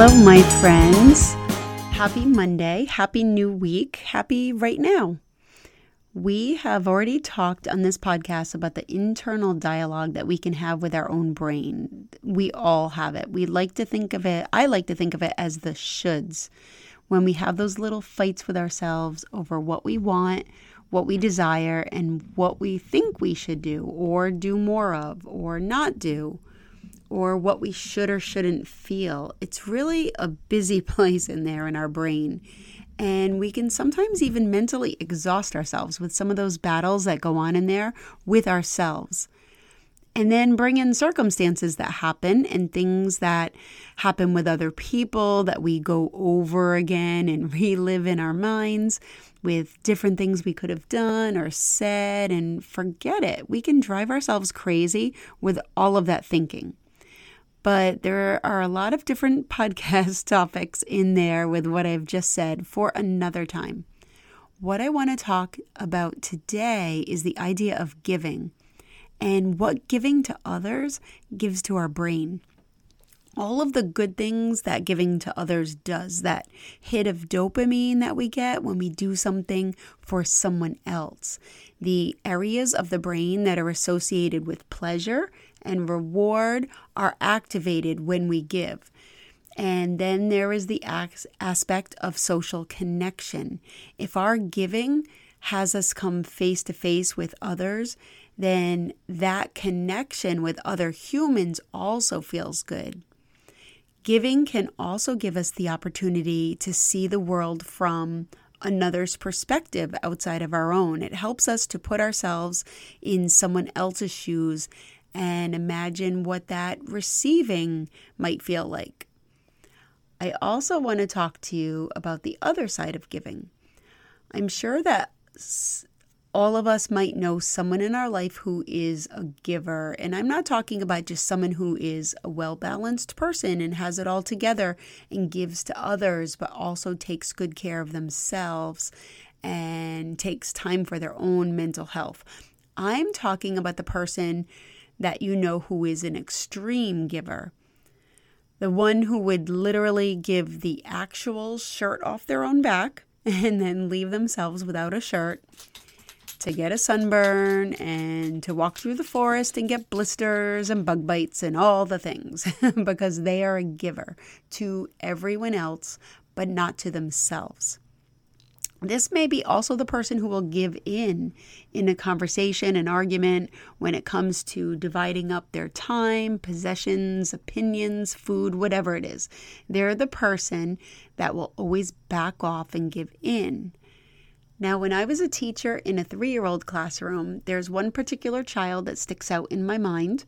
Hello, my friends. Happy Monday. Happy new week. Happy right now. We have already talked on this podcast about the internal dialogue that we can have with our own brain. We all have it. We like to think of it, I like to think of it as the shoulds. When we have those little fights with ourselves over what we want, what we desire, and what we think we should do, or do more of, or not do or what we should or shouldn't feel. It's really a busy place in there in our brain. And we can sometimes even mentally exhaust ourselves with some of those battles that go on in there with ourselves. And then bring in circumstances that happen and things that happen with other people that we go over again and relive in our minds with different things we could have done or said and forget it. We can drive ourselves crazy with all of that thinking but there are a lot of different podcast topics in there with what I've just said for another time. What I want to talk about today is the idea of giving and what giving to others gives to our brain. All of the good things that giving to others does, that hit of dopamine that we get when we do something for someone else, the areas of the brain that are associated with pleasure and reward are activated when we give. And then there is the aspect of social connection. If our giving has us come face to face with others, then that connection with other humans also feels good. Giving can also give us the opportunity to see the world from another's perspective outside of our own. It helps us to put ourselves in someone else's shoes and imagine what that receiving might feel like. I also want to talk to you about the other side of giving. I'm sure that all of us might know someone in our life who is a giver. And I'm not talking about just someone who is a well balanced person and has it all together and gives to others, but also takes good care of themselves and takes time for their own mental health. I'm talking about the person that you know who is an extreme giver. The one who would literally give the actual shirt off their own back and then leave themselves without a shirt to get a sunburn and to walk through the forest and get blisters and bug bites and all the things because they are a giver to everyone else but not to themselves. This may be also the person who will give in in a conversation, an argument, when it comes to dividing up their time, possessions, opinions, food, whatever it is. They're the person that will always back off and give in. Now, when I was a teacher in a three year old classroom, there's one particular child that sticks out in my mind,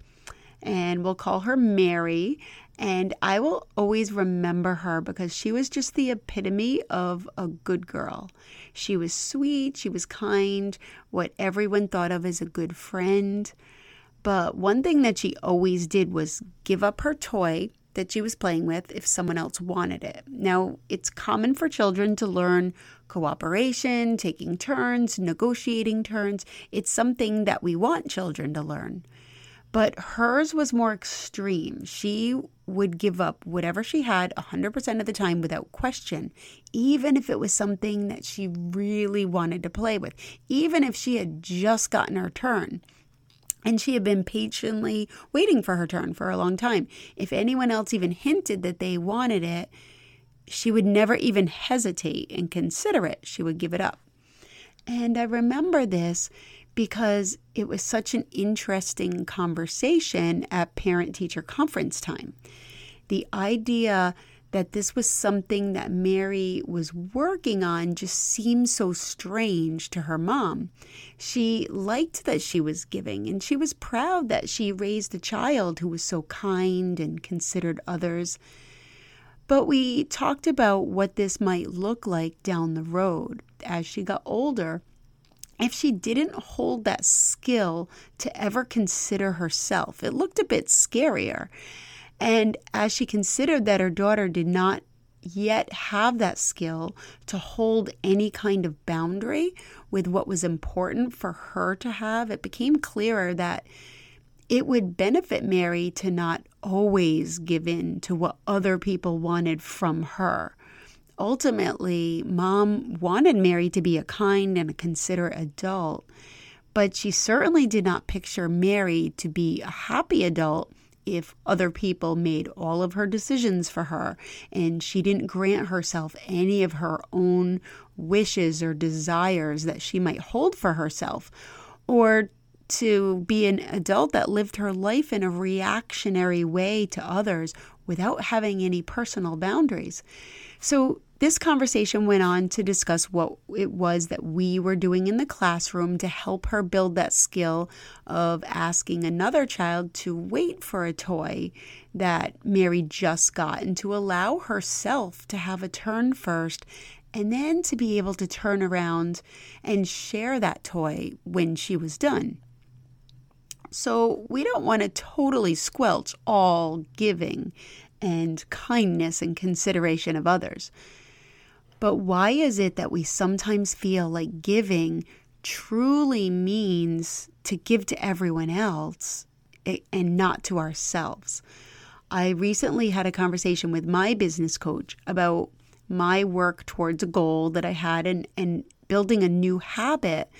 and we'll call her Mary. And I will always remember her because she was just the epitome of a good girl. She was sweet, she was kind, what everyone thought of as a good friend. But one thing that she always did was give up her toy that she was playing with if someone else wanted it. Now, it's common for children to learn cooperation, taking turns, negotiating turns. It's something that we want children to learn. But hers was more extreme. She would give up whatever she had 100% of the time without question, even if it was something that she really wanted to play with, even if she had just gotten her turn. And she had been patiently waiting for her turn for a long time. If anyone else even hinted that they wanted it, she would never even hesitate and consider it. She would give it up. And I remember this because it was such an interesting conversation at parent teacher conference time. The idea that this was something that Mary was working on just seemed so strange to her mom. She liked that she was giving, and she was proud that she raised a child who was so kind and considered others. But we talked about what this might look like down the road as she got older if she didn't hold that skill to ever consider herself. It looked a bit scarier. And as she considered that her daughter did not yet have that skill to hold any kind of boundary with what was important for her to have, it became clearer that it would benefit Mary to not always give in to what other people wanted from her. Ultimately, mom wanted Mary to be a kind and a considerate adult, but she certainly did not picture Mary to be a happy adult if other people made all of her decisions for her and she didn't grant herself any of her own wishes or desires that she might hold for herself, or to be an adult that lived her life in a reactionary way to others without having any personal boundaries. So, this conversation went on to discuss what it was that we were doing in the classroom to help her build that skill of asking another child to wait for a toy that Mary just got and to allow herself to have a turn first and then to be able to turn around and share that toy when she was done. So, we don't want to totally squelch all giving and kindness and consideration of others. But why is it that we sometimes feel like giving truly means to give to everyone else eh, and not to ourselves? I recently had a conversation with my business coach about my work towards a goal that I had and, and building a new habit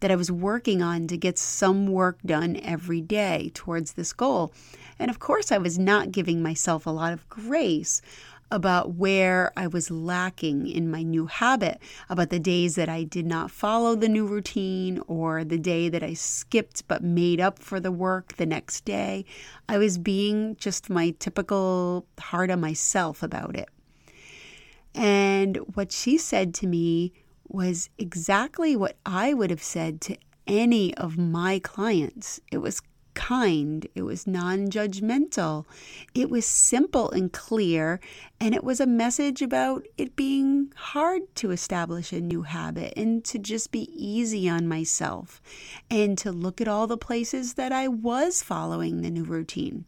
that I was working on to get some work done every day towards this goal. And of course, I was not giving myself a lot of grace about where I was lacking in my new habit, about the days that I did not follow the new routine or the day that I skipped but made up for the work the next day. I was being just my typical hard on myself about it. And what she said to me was exactly what I would have said to any of my clients. It was kind, it was non judgmental, it was simple and clear, and it was a message about it being hard to establish a new habit and to just be easy on myself and to look at all the places that I was following the new routine.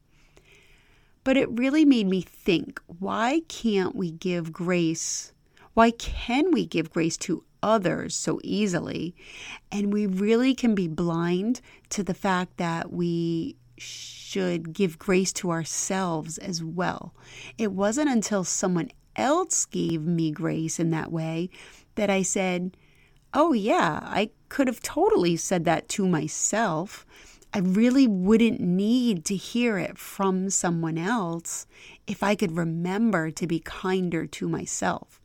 But it really made me think why can't we give grace? Why can we give grace to others so easily. And we really can be blind to the fact that we should give grace to ourselves as well. It wasn't until someone else gave me grace in that way that I said, Oh, yeah, I could have totally said that to myself. I really wouldn't need to hear it from someone else if I could remember to be kinder to myself.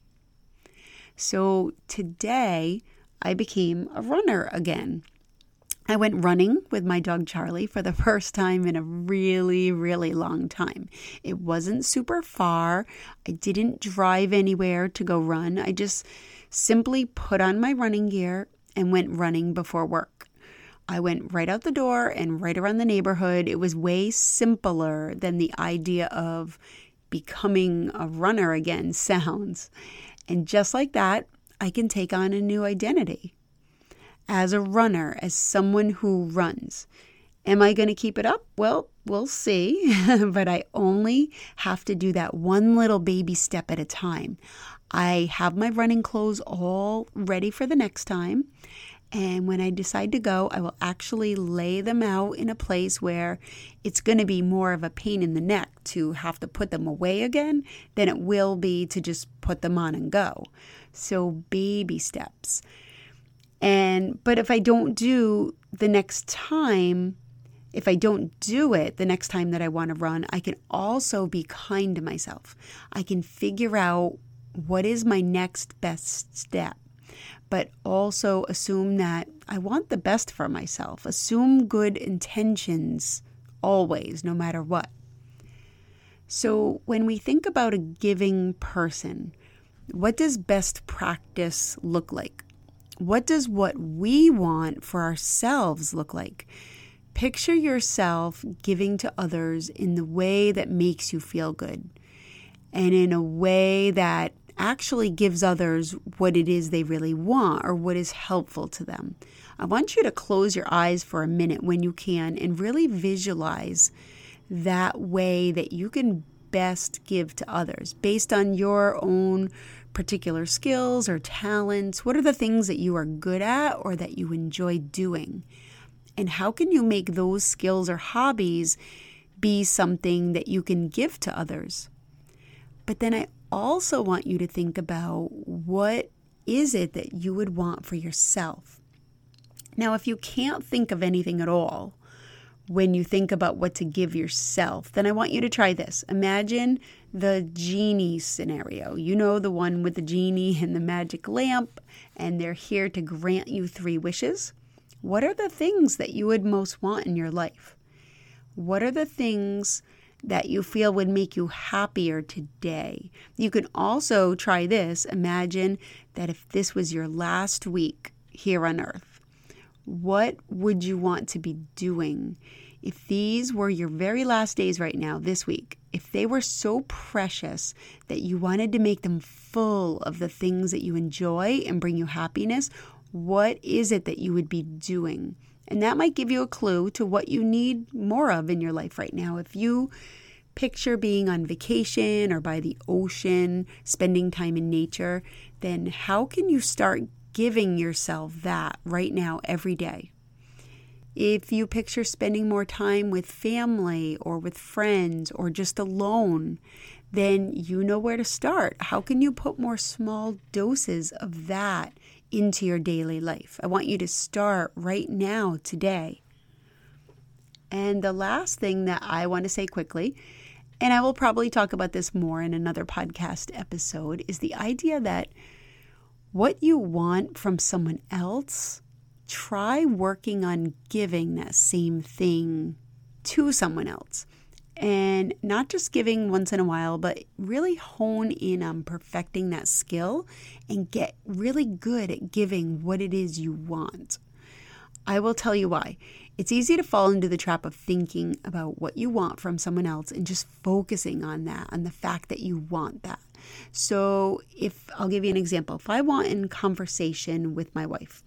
So today I became a runner again. I went running with my dog Charlie for the first time in a really, really long time. It wasn't super far. I didn't drive anywhere to go run. I just simply put on my running gear and went running before work. I went right out the door and right around the neighborhood. It was way simpler than the idea of becoming a runner again sounds. And just like that, I can take on a new identity as a runner, as someone who runs. Am I going to keep it up? Well, we'll see. but I only have to do that one little baby step at a time. I have my running clothes all ready for the next time. And when I decide to go, I will actually lay them out in a place where it's going to be more of a pain in the neck to have to put them away again than it will be to just put them on and go. So, baby steps. And, but if I don't do the next time, if I don't do it the next time that I want to run, I can also be kind to myself. I can figure out what is my next best step but also assume that I want the best for myself. Assume good intentions always, no matter what. So, when we think about a giving person, what does best practice look like? What does what we want for ourselves look like? Picture yourself giving to others in the way that makes you feel good and in a way that actually gives others what it is they really want or what is helpful to them. I want you to close your eyes for a minute when you can and really visualize that way that you can best give to others based on your own particular skills or talents. What are the things that you are good at or that you enjoy doing? And how can you make those skills or hobbies be something that you can give to others? But then I also want you to think about what is it that you would want for yourself? Now, if you can't think of anything at all when you think about what to give yourself, then I want you to try this. Imagine the genie scenario. You know, the one with the genie and the magic lamp, and they're here to grant you three wishes. What are the things that you would most want in your life? What are the things that you feel would make you happier today? You can also try this. Imagine that if this was your last week here on earth, what would you want to be doing? If these were your very last days right now, this week, if they were so precious that you wanted to make them full of the things that you enjoy and bring you happiness, what is it that you would be doing? And that might give you a clue to what you need more of in your life right now. If you picture being on vacation or by the ocean, spending time in nature, then how can you start giving yourself that right now, every day. If you picture spending more time with family or with friends or just alone, then you know where to start. How can you put more small doses of that into your daily life? I want you to start right now, today. And the last thing that I want to say quickly, and I will probably talk about this more in another podcast episode, is the idea that what you want from someone else, try working on giving that same thing to someone else. And not just giving once in a while, but really hone in on perfecting that skill and get really good at giving what it is you want. I will tell you why. It's easy to fall into the trap of thinking about what you want from someone else and just focusing on that, on the fact that you want that. So, if I'll give you an example, if I want in conversation with my wife,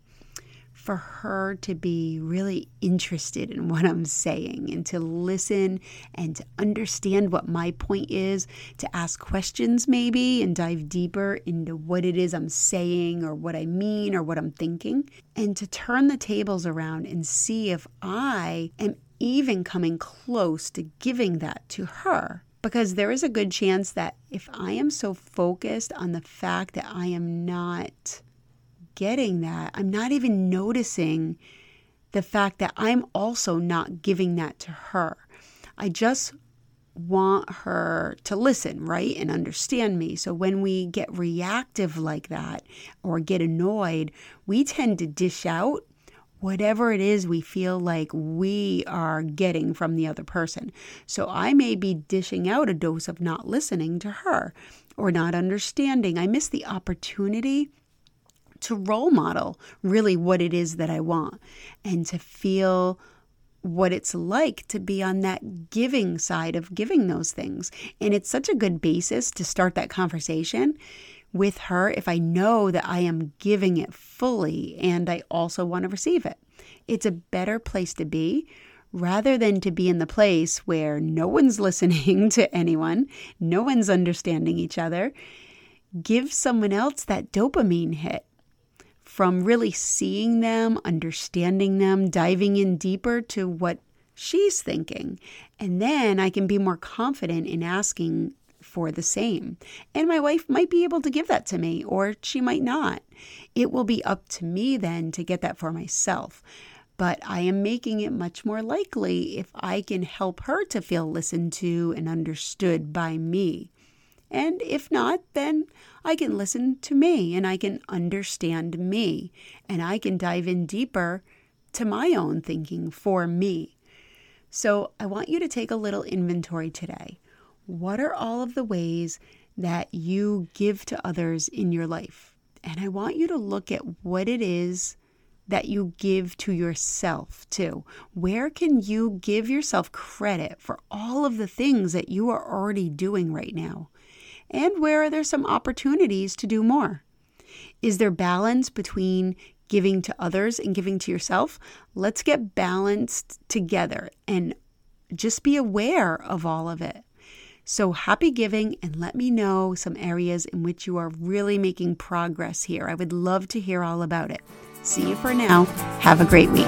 for her to be really interested in what I'm saying and to listen and to understand what my point is, to ask questions maybe and dive deeper into what it is I'm saying or what I mean or what I'm thinking, and to turn the tables around and see if I am even coming close to giving that to her. Because there is a good chance that if I am so focused on the fact that I am not getting that, I'm not even noticing the fact that I'm also not giving that to her. I just want her to listen, right? And understand me. So when we get reactive like that or get annoyed, we tend to dish out whatever it is we feel like we are getting from the other person. So I may be dishing out a dose of not listening to her or not understanding. I miss the opportunity to role model really what it is that I want and to feel what it's like to be on that giving side of giving those things. And it's such a good basis to start that conversation with her if I know that I am giving it fully and I also want to receive it. It's a better place to be rather than to be in the place where no one's listening to anyone, no one's understanding each other. Give someone else that dopamine hit from really seeing them, understanding them, diving in deeper to what she's thinking. And then I can be more confident in asking for the same. And my wife might be able to give that to me, or she might not. It will be up to me then to get that for myself. But I am making it much more likely if I can help her to feel listened to and understood by me. And if not, then I can listen to me and I can understand me and I can dive in deeper to my own thinking for me. So I want you to take a little inventory today what are all of the ways that you give to others in your life? And I want you to look at what it is that you give to yourself too. Where can you give yourself credit for all of the things that you are already doing right now? And where are there some opportunities to do more? Is there balance between giving to others and giving to yourself? Let's get balanced together and just be aware of all of it. So happy giving and let me know some areas in which you are really making progress here. I would love to hear all about it. See you for now. Have a great week.